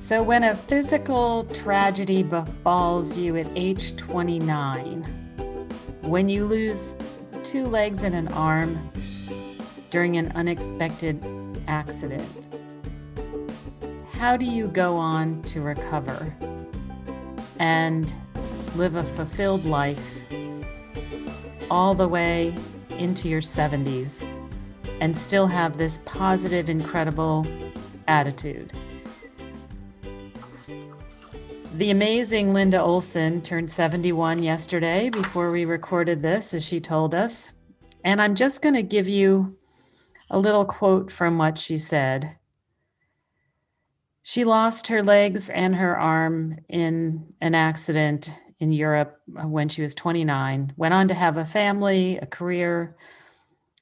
So, when a physical tragedy befalls you at age 29, when you lose two legs and an arm during an unexpected accident, how do you go on to recover and live a fulfilled life all the way into your 70s and still have this positive, incredible attitude? The amazing Linda Olson turned 71 yesterday before we recorded this, as she told us. And I'm just going to give you a little quote from what she said. She lost her legs and her arm in an accident in Europe when she was 29, went on to have a family, a career,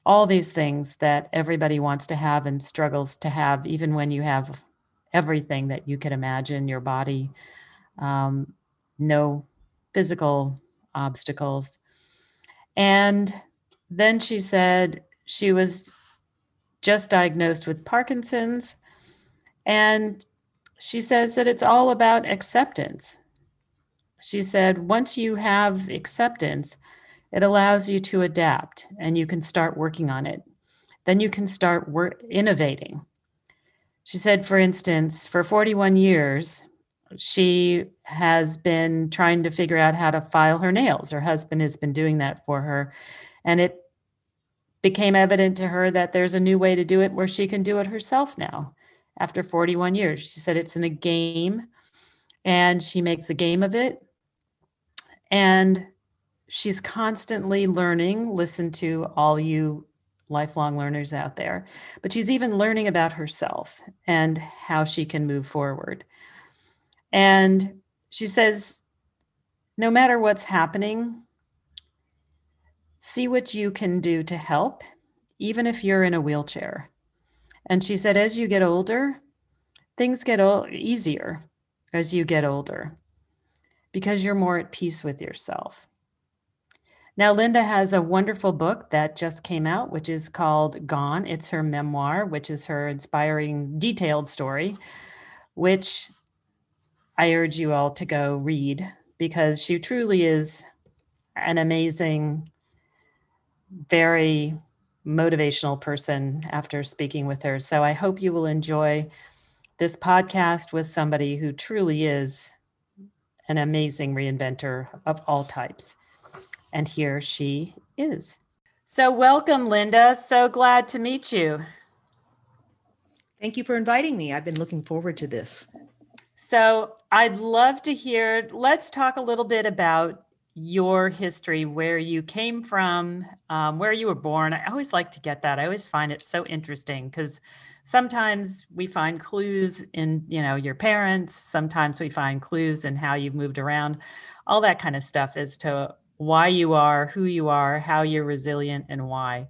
all these things that everybody wants to have and struggles to have, even when you have everything that you could imagine your body um, no physical obstacles. And then she said she was just diagnosed with Parkinson's. And she says that it's all about acceptance. She said, once you have acceptance, it allows you to adapt and you can start working on it. Then you can start innovating. She said, for instance, for 41 years, she has been trying to figure out how to file her nails. Her husband has been doing that for her. And it became evident to her that there's a new way to do it where she can do it herself now after 41 years. She said it's in a game and she makes a game of it. And she's constantly learning. Listen to all you lifelong learners out there. But she's even learning about herself and how she can move forward. And she says, no matter what's happening, see what you can do to help, even if you're in a wheelchair. And she said, as you get older, things get easier as you get older because you're more at peace with yourself. Now, Linda has a wonderful book that just came out, which is called Gone. It's her memoir, which is her inspiring, detailed story, which I urge you all to go read because she truly is an amazing, very motivational person after speaking with her. So I hope you will enjoy this podcast with somebody who truly is an amazing reinventor of all types. And here she is. So, welcome, Linda. So glad to meet you. Thank you for inviting me. I've been looking forward to this. So I'd love to hear, let's talk a little bit about your history, where you came from, um, where you were born. I always like to get that. I always find it so interesting because sometimes we find clues in, you know, your parents. Sometimes we find clues in how you've moved around, all that kind of stuff as to why you are, who you are, how you're resilient, and why.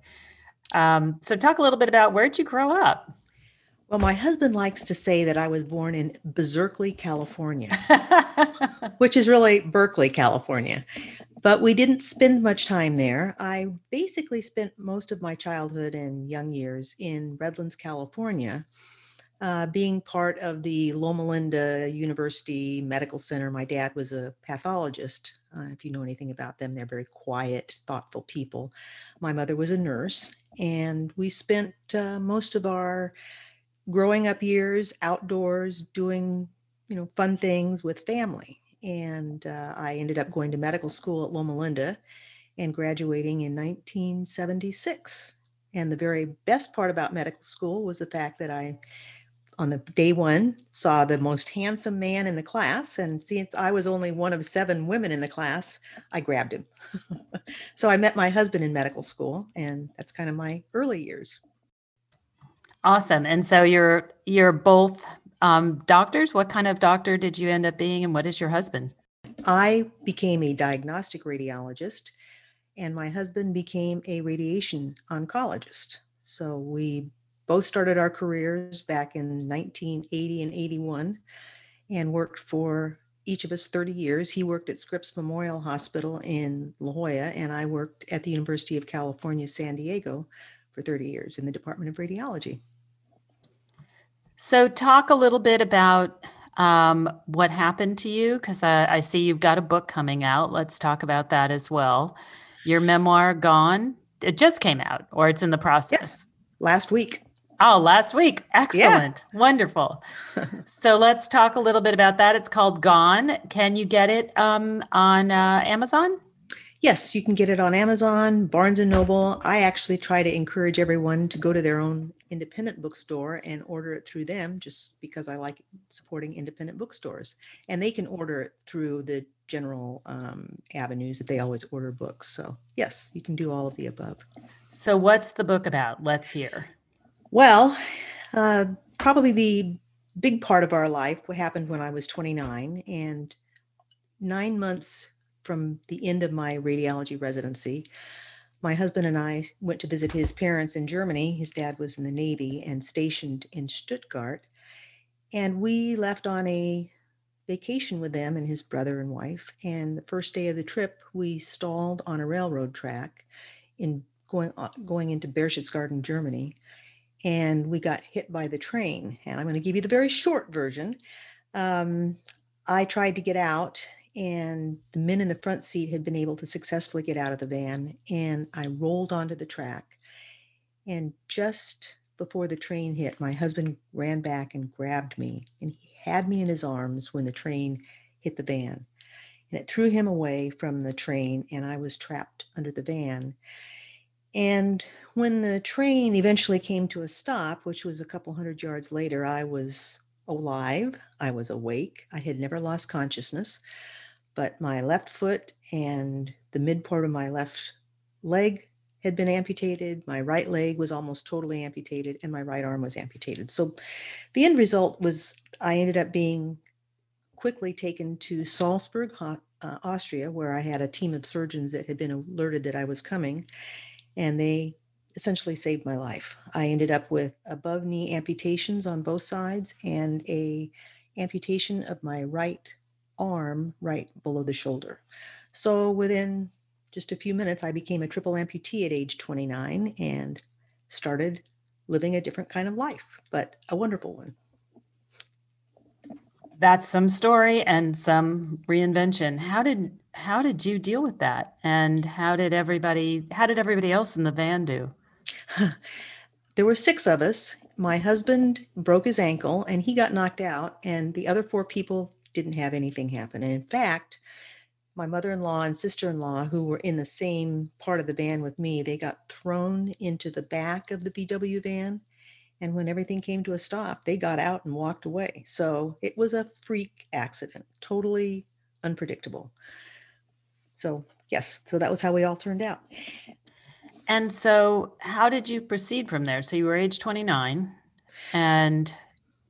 Um, so talk a little bit about where'd you grow up? Well, my husband likes to say that I was born in Berkeley, California, which is really Berkeley, California. But we didn't spend much time there. I basically spent most of my childhood and young years in Redlands, California, uh, being part of the Loma Linda University Medical Center. My dad was a pathologist. Uh, if you know anything about them, they're very quiet, thoughtful people. My mother was a nurse, and we spent uh, most of our growing up years outdoors doing you know fun things with family. And uh, i ended up going to medical school at loma linda and graduating in 1976 and the very best part about medical school was the fact that i on the day one saw the most handsome man in the class. And since i was only one of seven women in the class i grabbed him. So i met my husband in medical school and that's kind of my early years Awesome. And so you're you're both um, doctors. What kind of doctor did you end up being, and what is your husband? I became a diagnostic radiologist, and my husband became a radiation oncologist. So we both started our careers back in 1980 and 81 and worked for each of us 30 years. He worked at Scripps Memorial Hospital in La Jolla, and I worked at the University of California, San Diego for 30 years in the Department of Radiology. So, talk a little bit about um, what happened to you? Because I, I see you've got a book coming out. Let's talk about that as well. Your memoir, Gone, it just came out or it's in the process? Yes, last week. Oh, last week. Excellent. Yeah. Wonderful. so let's talk a little bit about that. It's called Gone. Can you get it um, on uh, Amazon? Yes, you can get it on Amazon, Barnes and Noble. I actually try to encourage everyone to go to their own independent bookstore and order it through them just because I like supporting independent bookstores. And they can order it through the general um, avenues that they always order books. So, yes, you can do all of the above. So, what's the book about? Let's hear. Well, uh, probably the big part of our life what happened when I was 29 and nine months from the end of my radiology residency my husband and I went to visit his parents in Germany. His dad was in the Navy and stationed in Stuttgart. And we left on a vacation with them and his brother and wife. And the first day of the trip, we stalled on a railroad track in going uh, going into Berchtesgaden, Germany, and we got hit by the train. And I'm going to give you the very short version. Um, I tried to get out and the men in the front seat had been able to successfully get out of the van and i rolled onto the track. And just before the train hit my husband ran back and grabbed me and he had me in his arms when the train hit the van. And it threw him away from the train and i was trapped under the van. And when the train eventually came to a stop which was a couple hundred yards later i was alive i was awake i had never lost consciousness but my left foot and the mid part of my left leg had been amputated. My right leg was almost totally amputated, and my right arm was amputated. So the end result was I ended up being quickly taken to Salzburg, uh, Austria, where I had a team of surgeons that had been alerted that I was coming, and they essentially saved my life. I ended up with above knee amputations on both sides and a amputation of my right arm right below the shoulder. So within just a few minutes, I became a triple amputee at age 29 and started living a different kind of life, but a wonderful one. That's some story and some reinvention. How did how did you deal with that? And how did everybody how did everybody else in the van do? there were six of us. My husband broke his ankle and he got knocked out, and the other four people didn't have anything happen. And in fact, my mother-in-law and sister-in-law who were in the same part of the van with me, they got thrown into the back of the VW van. And when everything came to a stop, they got out and walked away. So it was a freak accident, totally unpredictable. So, yes, so that was how we all turned out. And so, how did you proceed from there? So, you were age 29 and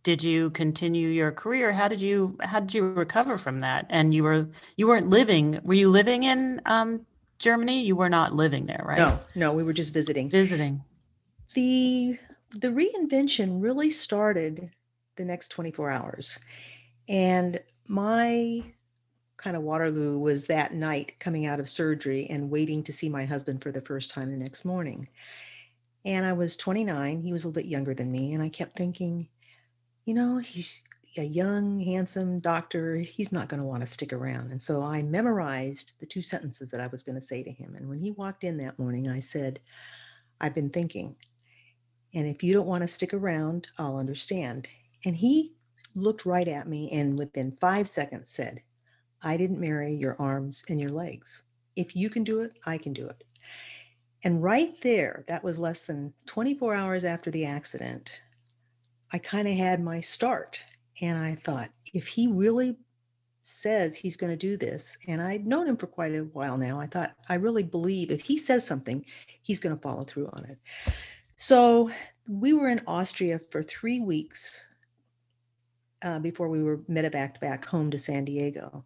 did you continue your career? How did you how did you recover from that? And you were you weren't living. Were you living in um, Germany? You were not living there, right? No, no, we were just visiting. Visiting. The the reinvention really started the next 24 hours. And my kind of Waterloo was that night coming out of surgery and waiting to see my husband for the first time the next morning. And I was 29, he was a little bit younger than me. And I kept thinking, you know, he's a young, handsome doctor. He's not going to want to stick around. And so I memorized the two sentences that I was going to say to him. And when he walked in that morning, I said, I've been thinking. And if you don't want to stick around, I'll understand. And he looked right at me and within five seconds said, I didn't marry your arms and your legs. If you can do it, I can do it. And right there, that was less than 24 hours after the accident, I kind of had my start. And I thought, if he really says he's going to do this, and I'd known him for quite a while now, I thought, I really believe if he says something, he's going to follow through on it. So we were in Austria for three weeks uh, before we were medevaced back home to San Diego.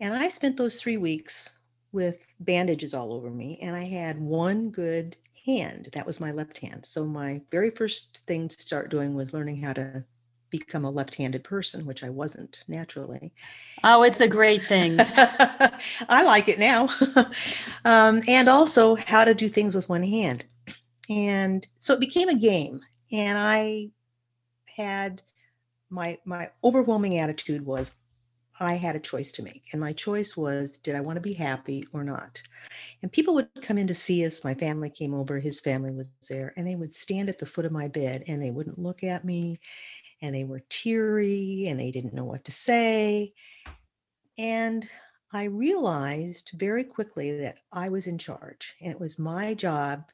And I spent those three weeks with bandages all over me, and I had one good hand. That was my left hand. So my very first thing to start doing was learning how to become a left-handed person, which I wasn't naturally. Oh, it's a great thing. I like it now. um, and also how to do things with one hand. And so it became a game. And I had my my overwhelming attitude was I had a choice to make. And my choice was did I want to be happy or not? And people would come in to see us. My family came over, his family was there, and they would stand at the foot of my bed and they wouldn't look at me. And they were teary and they didn't know what to say. And I realized very quickly that I was in charge and it was my job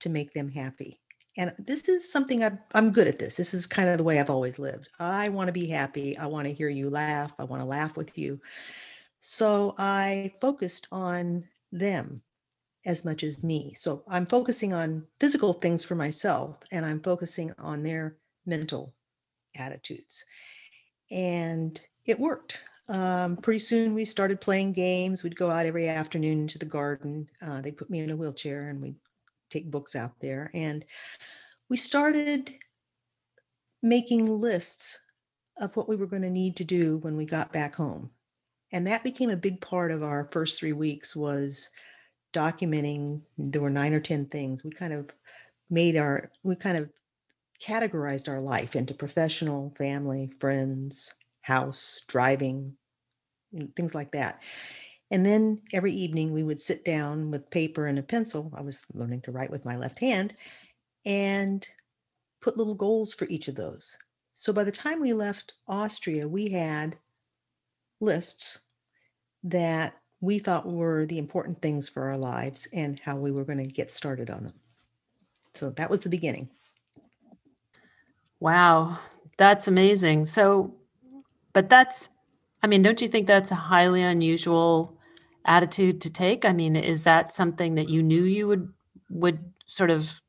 to make them happy. And this is something I'm, I'm good at this. This is kind of the way I've always lived. I want to be happy. I want to hear you laugh. I want to laugh with you. So I focused on them as much as me. So I'm focusing on physical things for myself and I'm focusing on their mental attitudes. And it worked. Um, pretty soon we started playing games. We'd go out every afternoon to the garden. Uh, they put me in a wheelchair and we'd take books out there. And we started making lists of what we were going to need to do when we got back home. And that became a big part of our first three weeks was documenting there were nine or 10 things. We kind of made our, we kind of categorized our life into professional, family, friends, house, driving, things like that. And then every evening we would sit down with paper and a pencil. I was learning to write with my left hand and put little goals for each of those. So by the time we left Austria, we had lists that we thought were the important things for our lives and how we were going to get started on them. So that was the beginning. Wow, that's amazing. So, but that's, I mean, don't you think that's a highly unusual attitude to take? I mean, is that something that you knew you would would sort of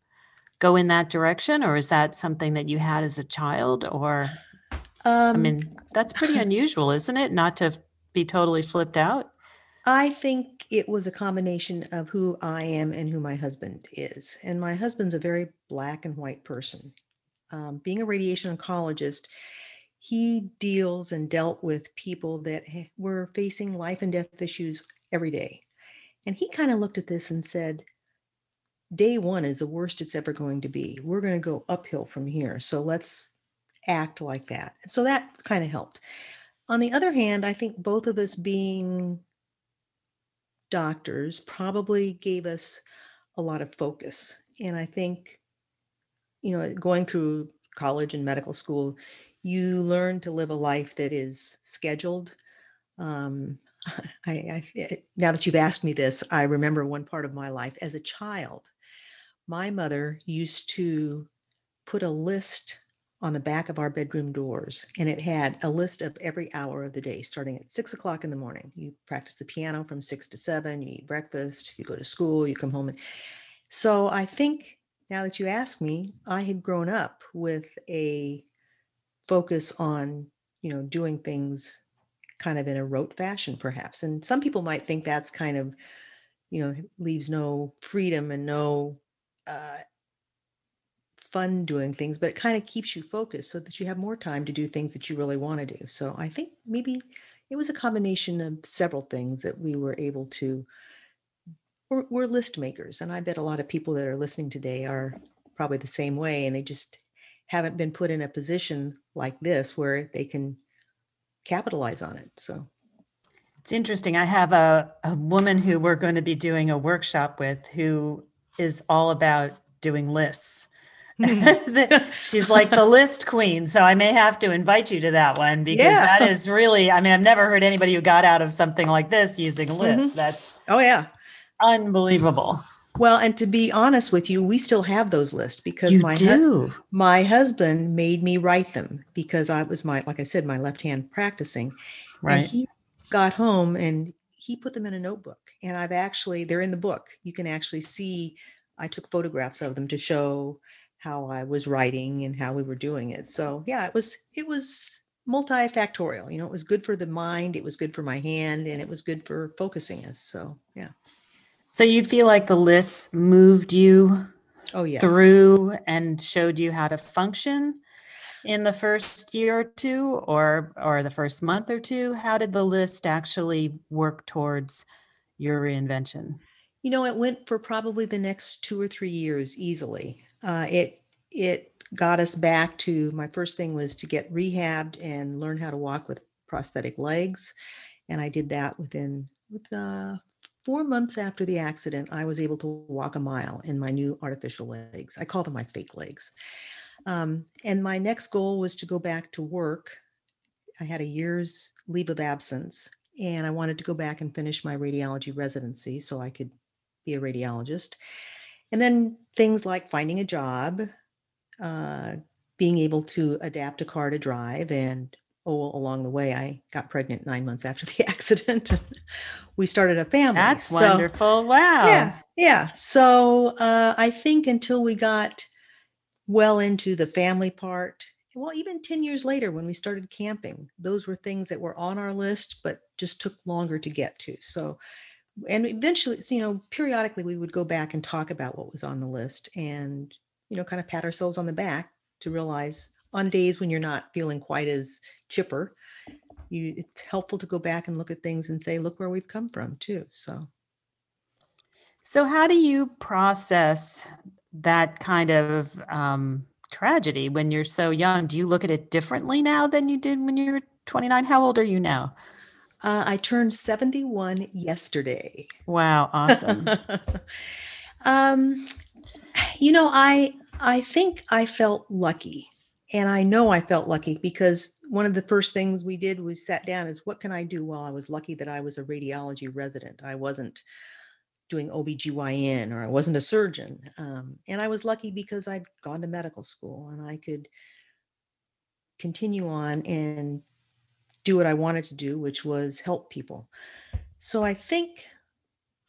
go in that direction, or is that something that you had as a child? Or, um, I mean, that's pretty unusual, isn't it? Not to be totally flipped out. I think it was a combination of who I am and who my husband is. And my husband's a very black and white person. Um, being a radiation oncologist, he deals and dealt with people that were facing life and death issues every day. And he kind of looked at this and said, Day one is the worst it's ever going to be. We're going to go uphill from here. So let's act like that. So that kind of helped. On the other hand, I think both of us being doctors probably gave us a lot of focus. And I think, you know, going through college and medical school, you learn to live a life that is scheduled. Um, I, I, now that you've asked me this, I remember one part of my life as a child. My mother used to put a list on the back of our bedroom doors, and it had a list of every hour of the day, starting at six o'clock in the morning. You practice the piano from six to seven, you eat breakfast, you go to school, you come home. And so I think now that you ask me, I had grown up with a focus on, you know, doing things kind of in a rote fashion, perhaps. And some people might think that's kind of, you know, leaves no freedom and no uh, fun doing things, but it kind of keeps you focused so that you have more time to do things that you really want to do. So I think maybe it was a combination of several things that we were able to. We're, we're list makers, and I bet a lot of people that are listening today are probably the same way, and they just haven't been put in a position like this where they can capitalize on it. So it's interesting. I have a, a woman who we're going to be doing a workshop with who is all about doing lists. She's like the list queen. So I may have to invite you to that one because yeah. that is really, I mean, I've never heard anybody who got out of something like this using lists. Mm-hmm. That's oh yeah. Unbelievable. Well, and to be honest with you, we still have those lists because you my. Hu- my husband made me write them because I was my like I said my left hand practicing. Right. And he got home and he put them in a notebook and I've actually they're in the book. You can actually see I took photographs of them to show how I was writing and how we were doing it. So, yeah, it was it was multifactorial. You know, it was good for the mind, it was good for my hand, and it was good for focusing us. So, yeah. So you feel like the lists moved you oh, through and showed you how to function in the first year or two or or the first month or two? How did the list actually work towards your reinvention? You know, it went for probably the next two or three years easily. Uh, it it got us back to my first thing was to get rehabbed and learn how to walk with prosthetic legs. And I did that within with uh, four months after the accident. I was able to walk a mile in my new artificial legs. I call them my fake legs. Um, and my next goal was to go back to work. I had a year's leave of absence and I wanted to go back and finish my radiology residency so I could be a radiologist. And then things like finding a job, uh, being able to adapt a car to drive, and oh, along the way, I got pregnant nine months after the accident. we started a family. That's So- wonderful. Wow. yeah, yeah. So uh, I think until we got well into the family part, well, even 10 years later when we started camping, those were things that were on our list, but just took longer to get to. So, and eventually, you know, periodically we would go back and talk about what was on the list and, you know, kind of pat ourselves on the back to realize on days when you're not feeling quite as chipper, you, it's helpful to go back and look at things and say, look where we've come from too. So. So, how do you process that kind of um, tragedy when you're so young? Do you look at it differently now than you did when you were 29? How old are you now? Uh, I turned 71 yesterday. Wow, awesome. um, you know, I I think I felt lucky, and I know I felt lucky because one of the first things we did was sat down is what can I do? Well, I was lucky that I was a radiology resident. I wasn't doing OBGYN or I wasn't a surgeon. Um, and I was lucky because I'd gone to medical school and I could continue on and do what I wanted to do, which was help people. So I think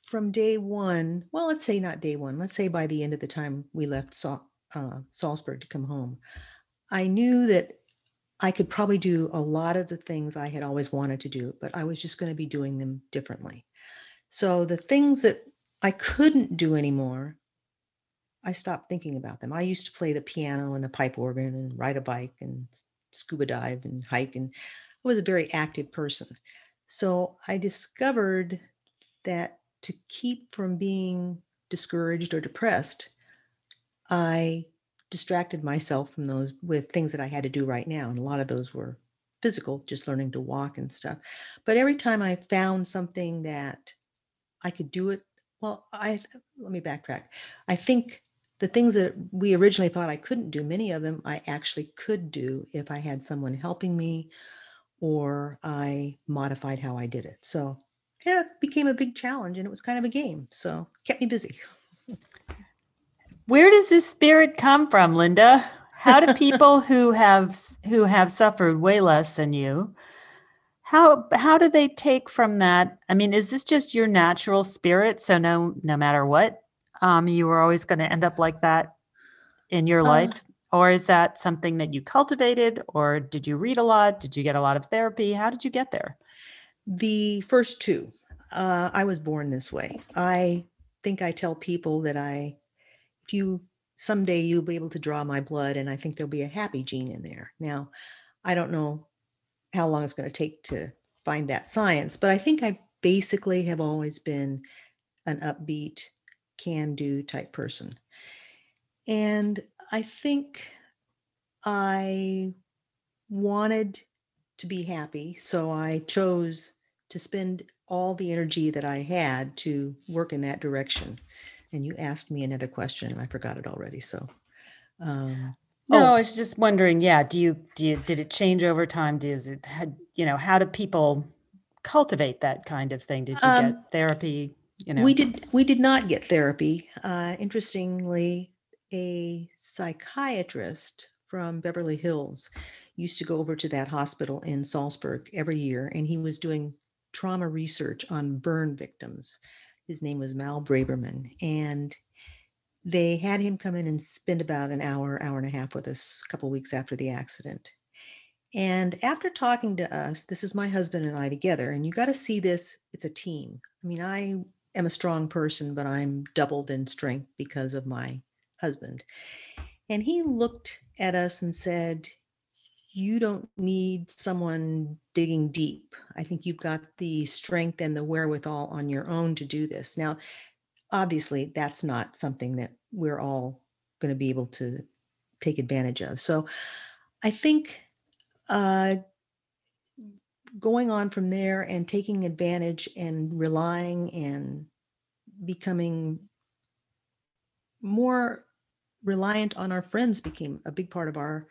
from day one, well, let's say not day one, let's say by the end of the time we left Sal- uh, Salzburg to come home, I knew that I could probably do a lot of the things I had always wanted to do, but I was just going to be doing them differently. So the things that I couldn't do anymore, I stopped thinking about them. I used to play the piano and the pipe organ and ride a bike and scuba dive and hike, and I was a very active person. So I discovered that to keep from being discouraged or depressed, I distracted myself from those with things that I had to do right now. And a lot of those were physical, just learning to walk and stuff. But every time I found something that I could do it, well, I let me backtrack. I think the things that we originally thought I couldn't do, many of them I actually could do if I had someone helping me or I modified how I did it. So yeah, it became a big challenge and it was kind of a game. So kept me busy. Where does this spirit come from, Linda? How do people who have who have suffered way less than you how how do they take from that? I mean, is this just your natural spirit? So no no matter what, um, you were always going to end up like that in your Uh, life, or is that something that you cultivated, or did you read a lot? Did you get a lot of therapy? How did you get there? The first two, uh, I was born this way. I think I tell people that I, you someday you'll be able to draw my blood, and I think there'll be a happy gene in there. Now, I don't know how long it's going to take to find that science, but I think I basically have always been an upbeat, can do type person. And I think I wanted to be happy. So I chose to spend all the energy that I had to work in that direction. And you asked me another question and I forgot it already. So, um, No, Oh. I was just wondering. Yeah, do you do you did it change over time? Does it had you know how do people cultivate that kind of thing? Did you Um, get therapy? You know, we did we did not get therapy. Uh, interestingly, a psychiatrist from Beverly Hills used to go over to that hospital in Salzburg every year, and he was doing trauma research on burn victims. His name was Mal Braverman, and they had him come in and spend about an hour, hour and a half with us a couple weeks after the accident. And after talking to us, this is my husband and I together, and you got to see this, it's a team. I mean, I am a strong person, but I'm doubled in strength because of my husband. And he looked at us and said, You don't need someone digging deep. I think you've got the strength and the wherewithal on your own to do this. Now, obviously, that's not something that we're all going to be able to take advantage of. So I think uh, going on from there and taking advantage and relying and becoming more reliant on our friends became a big part of our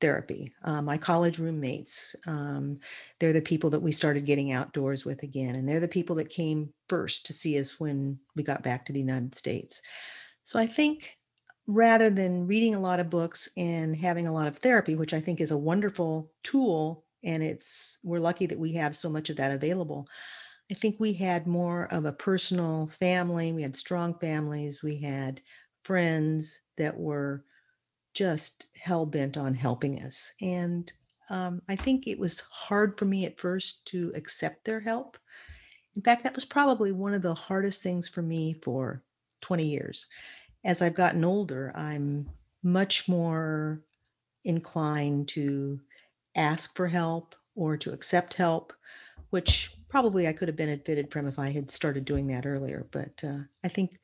therapy. Uh, my college roommates, um, they're the people that we started getting outdoors with again. And they're the people that came first to see us when we got back to the United States. So I think rather than reading a lot of books and having a lot of therapy, which I think is a wonderful tool, and it's we're lucky that we have so much of that available. I think we had more of a personal family. We had strong families. We had friends that were just hell bent on helping us. And um, I think it was hard for me at first to accept their help. In fact, that was probably one of the hardest things for me for 20 years. As I've gotten older, I'm much more inclined to ask for help or to accept help, which probably I could have benefited from if I had started doing that earlier. But uh, I think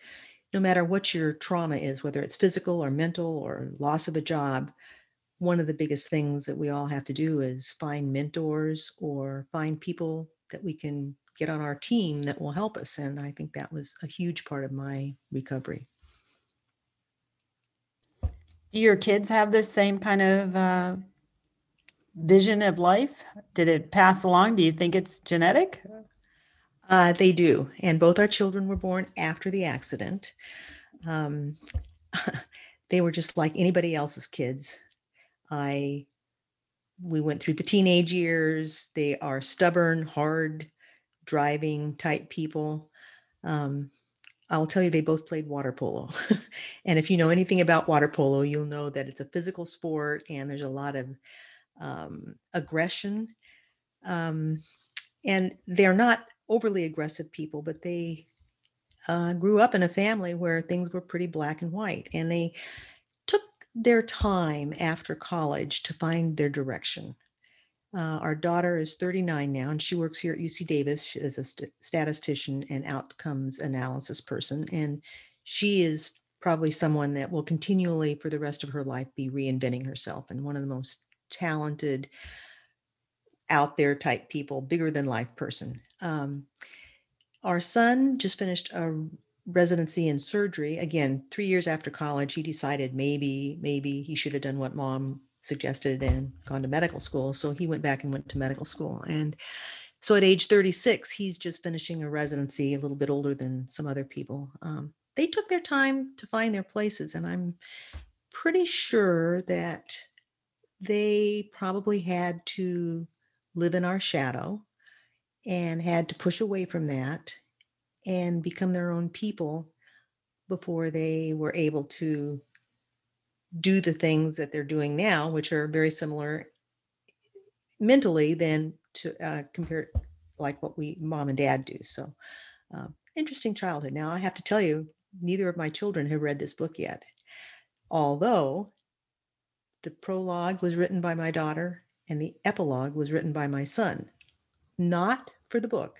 no matter what your trauma is, whether it's physical or mental or loss of a job, one of the biggest things that we all have to do is find mentors or find people that we can get on our team that will help us. And I think that was a huge part of my recovery. Do your kids have the same kind of uh, vision of life? Did it pass along? Do you think it's genetic? Uh, they do. And both our children were born after the accident. Um, they were just like anybody else's kids. I we went through the teenage years. They are stubborn, hard driving type people. Um, I'll tell you, they both played water polo. and if you know anything about water polo, you'll know that it's a physical sport and there's a lot of um, aggression. Um, and they're not overly aggressive people, but they uh, grew up in a family where things were pretty black and white. And they took their time after college to find their direction. Uh, our daughter is 39 now, and she works here at UC Davis she is a st- statistician and outcomes analysis person. And she is probably someone that will continually, for the rest of her life, be reinventing herself and one of the most talented, out there type people, bigger than life person. Um, our son just finished a residency in surgery. Again, three years after college, he decided maybe, maybe he should have done what mom suggested and gone to medical school. So he went back and went to medical school. And so at age 36, he's just finishing a residency, a little bit older than some other people. Um, they took their time to find their places. And I'm pretty sure that they probably had to live in our shadow and had to push away from that and become their own people before they were able to do the things that they're doing now, which are very similar mentally than to uh, compare like what we mom and dad do. So uh, interesting childhood. Now I have to tell you, neither of my children have read this book yet. Although the prologue was written by my daughter and the epilogue was written by my son, not for the book,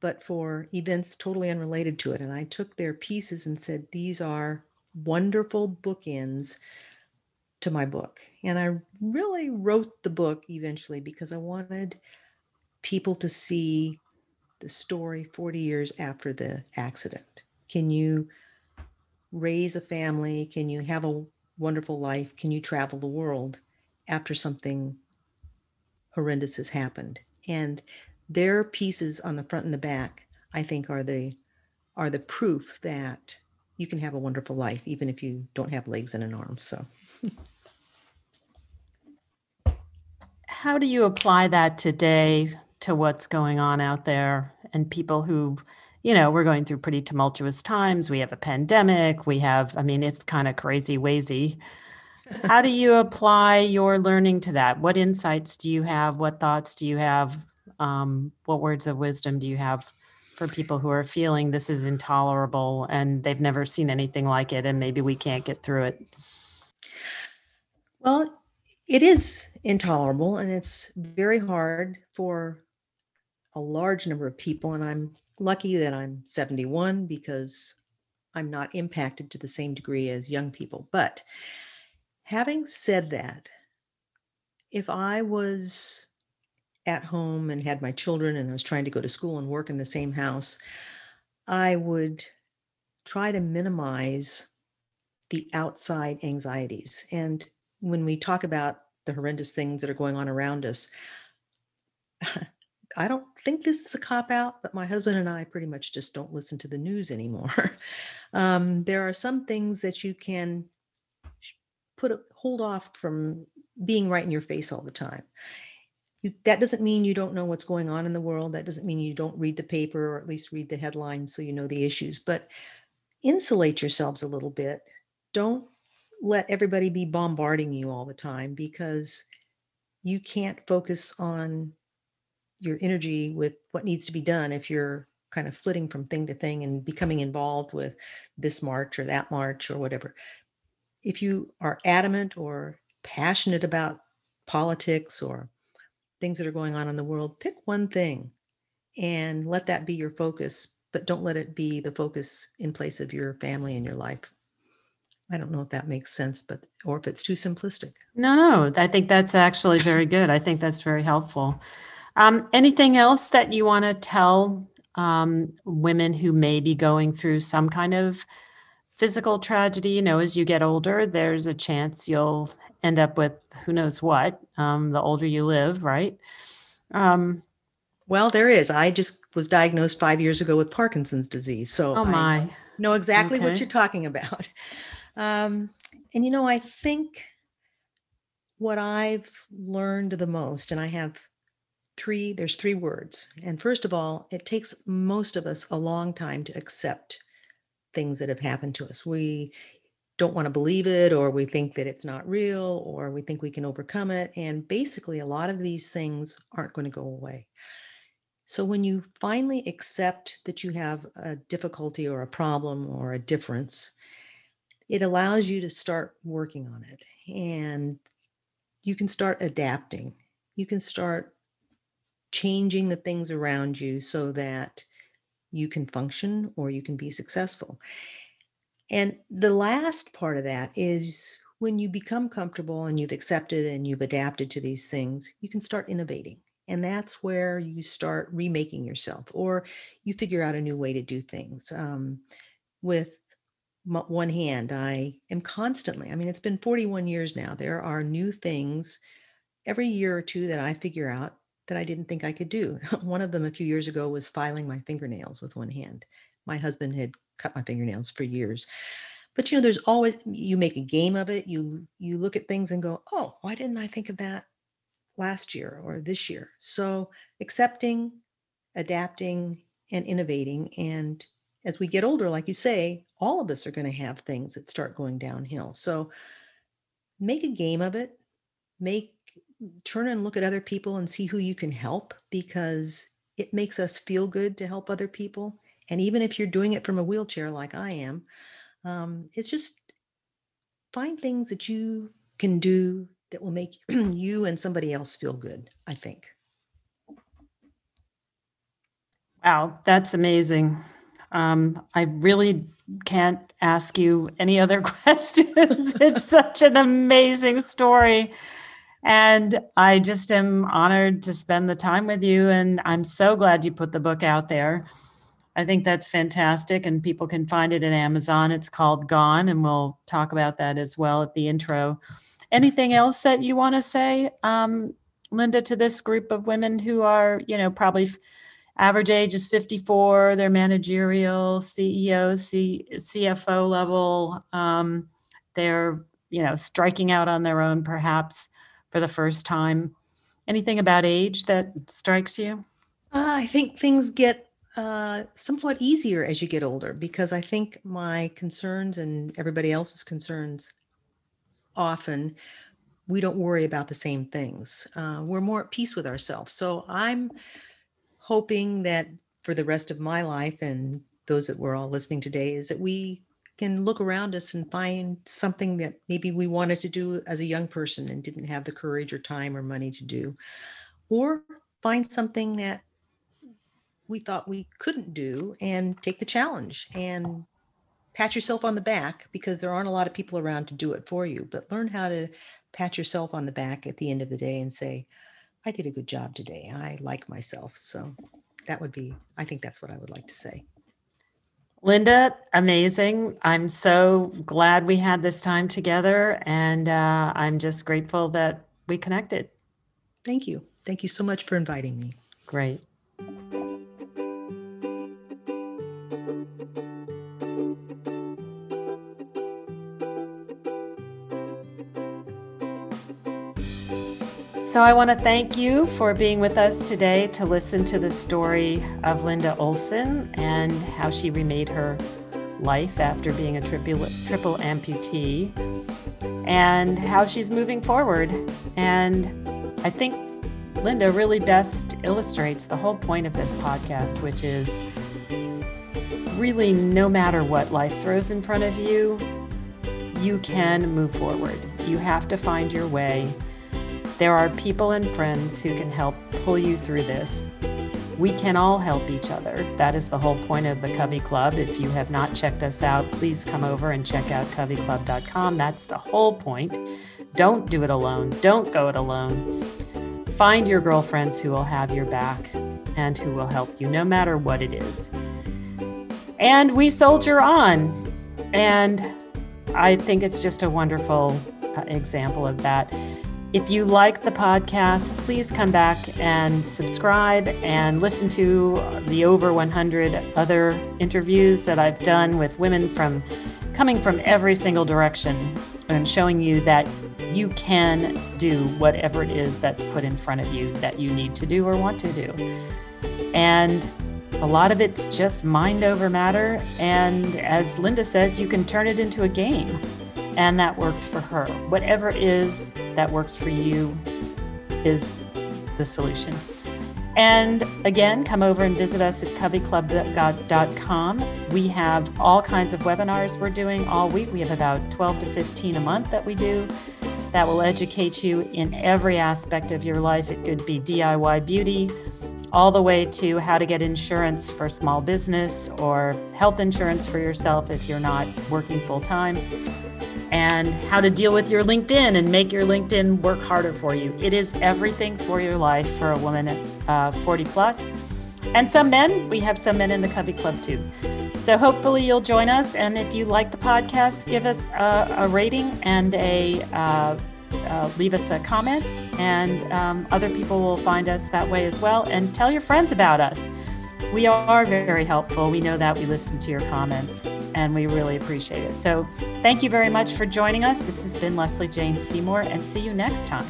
but for events totally unrelated to it. And I took their pieces and said, these are wonderful bookends to my book. And I really wrote the book eventually because I wanted people to see the story 40 years after the accident. Can you raise a family? Can you have a wonderful life? Can you travel the world after something horrendous has happened? And their pieces on the front and the back, I think, are the are the proof that you can have a wonderful life even if you don't have legs and an arm. So how do you apply that today to what's going on out there and people who you know, we're going through pretty tumultuous times. We have a pandemic. We have, I mean, it's kind of crazy wazy. How do you apply your learning to that? What insights do you have? What thoughts do you have? Um, what words of wisdom do you have for people who are feeling this is intolerable and they've never seen anything like it and maybe we can't get through it? Well, it is intolerable and it's very hard for a large number of people. And I'm lucky that I'm 71 because I'm not impacted to the same degree as young people. But Having said that, if I was at home and had my children and I was trying to go to school and work in the same house, I would try to minimize the outside anxieties. And when we talk about the horrendous things that are going on around us, I don't think this is a cop out, but my husband and I pretty much just don't listen to the news anymore. um, there are some things that you can put a, hold off from being right in your face all the time. You, that doesn't mean you don't know what's going on in the world. That doesn't mean you don't read the paper or at least read the headlines so you know the issues. But insulate yourselves a little bit. Don't let everybody be bombarding you all the time because you can't focus on your energy with what needs to be done if you're kind of flitting from thing to thing and becoming involved with this march or that march or whatever. If you are adamant or passionate about politics or things that are going on in the world, pick one thing and let that be your focus, but don't let it be the focus in place of your family and your life. I don't know if that makes sense, but or if it's too simplistic. No, no, I think that's actually very good. I think that's very helpful. Um, anything else that you want to tell um, women who may be going through some kind of physical tragedy? You know, as you get older, there's a chance you'll end up with who knows what um, the older you live, right? Um, well, there is. I just was diagnosed five years ago with Parkinson's disease. So oh my. I know exactly Okay. what you're talking about. Um, and you know, I think what I've learned the most, and I have three, there's three words. And first of all, it takes most of us a long time to accept things that have happened to us. We don't want to believe it, or we think that it's not real, or we think we can overcome it. And basically, a lot of these things aren't going to go away. So when you finally accept that you have a difficulty or a problem or a difference, it allows you to start working on it and you can start adapting. You can start changing the things around you so that you can function or you can be successful. And the last part of that is when you become comfortable and you've accepted and you've adapted to these things, you can start innovating. And that's where you start remaking yourself or you figure out a new way to do things. Um, with one hand, I am constantly, I mean, it's been 41 years now. There are new things every year or two that I figure out that I didn't think I could do. one of them a few years ago was filing my fingernails with one hand. My husband had cut my fingernails for years. But you know, there's always you make a game of it. You you look at things and go, "Oh, why didn't I think of that last year or this year?" So, accepting, adapting, and innovating and as we get older, like you say, all of us are going to have things that start going downhill. So make a game of it. Make turn and look at other people and see who you can help because it makes us feel good to help other people. And even if you're doing it from a wheelchair like I am, um, it's just find things that you can do that will make you and somebody else feel good, I think. Wow, that's amazing. Um, I really can't ask you any other questions. it's such an amazing story. And I just am honored to spend the time with you. And I'm so glad you put the book out there. I think that's fantastic. And people can find it at Amazon. It's called Gone. And we'll talk about that as well at the intro. Anything else that you want to say, um, Linda, to this group of women who are, you know, probably average age is 54 they're managerial ceos C, cfo level um, they're you know striking out on their own perhaps for the first time anything about age that strikes you Uh, I think things get uh, somewhat easier as you get older because I think my concerns and everybody else's concerns often we don't worry about the same things. Uh, we're more at peace with ourselves. So I'm hoping that for the rest of my life and those that we're all listening today is that we can look around us and find something that maybe we wanted to do as a young person and didn't have the courage or time or money to do or find something that we thought we couldn't do and take the challenge and pat yourself on the back because there aren't a lot of people around to do it for you, but learn how to pat yourself on the back at the end of the day and say, I did a good job today. I like myself. So that would be, I think that's what I would like to say. Linda, amazing. I'm so glad we had this time together, and uh, I'm just grateful that we connected. Thank you. Thank you so much for inviting me. Great. So, I want to thank you for being with us today to listen to the story of Linda Olson and how she remade her life after being a triple, triple amputee and how she's moving forward. And I think Linda really best illustrates the whole point of this podcast, which is really no matter what life throws in front of you, you can move forward. You have to find your way there are people and friends who can help pull you through this. We can all help each other. That is the whole point of the Covey Club. If you have not checked us out, please come over and check out coveyclub.com. That's the whole point. Don't do it alone. Don't go it alone. Find your girlfriends who will have your back and who will help you no matter what it is. And we soldier on. And I think it's just a wonderful uh, example of that. If you like the podcast, please come back and subscribe and listen to the over 100 other interviews that I've done with women from coming from every single direction and showing you that you can do whatever it is that's put in front of you that you need to do or want to do. And a lot of it's just mind over matter. And as Linda says, you can turn it into a game and that worked for her. Whatever is that works for you is the solution. And again, come over and visit us at coveyclub.com. We have all kinds of webinars we're doing all week. We have about 12 to 15 a month that we do that will educate you in every aspect of your life. It could be DIY beauty, all the way to how to get insurance for small business or health insurance for yourself if you're not working full time and how to deal with your LinkedIn and make your LinkedIn work harder for you. It is everything for your life for a woman at uh, 40 plus. And some men, we have some men in the Covey Club too. So hopefully you'll join us. And if you like the podcast, give us a, a rating and a uh, uh, leave us a comment, and um, other people will find us that way as well. And tell your friends about us. We are very helpful. We know that. We listen to your comments and we really appreciate it. So, thank you very much for joining us. This has been Leslie Jane Seymour, and see you next time.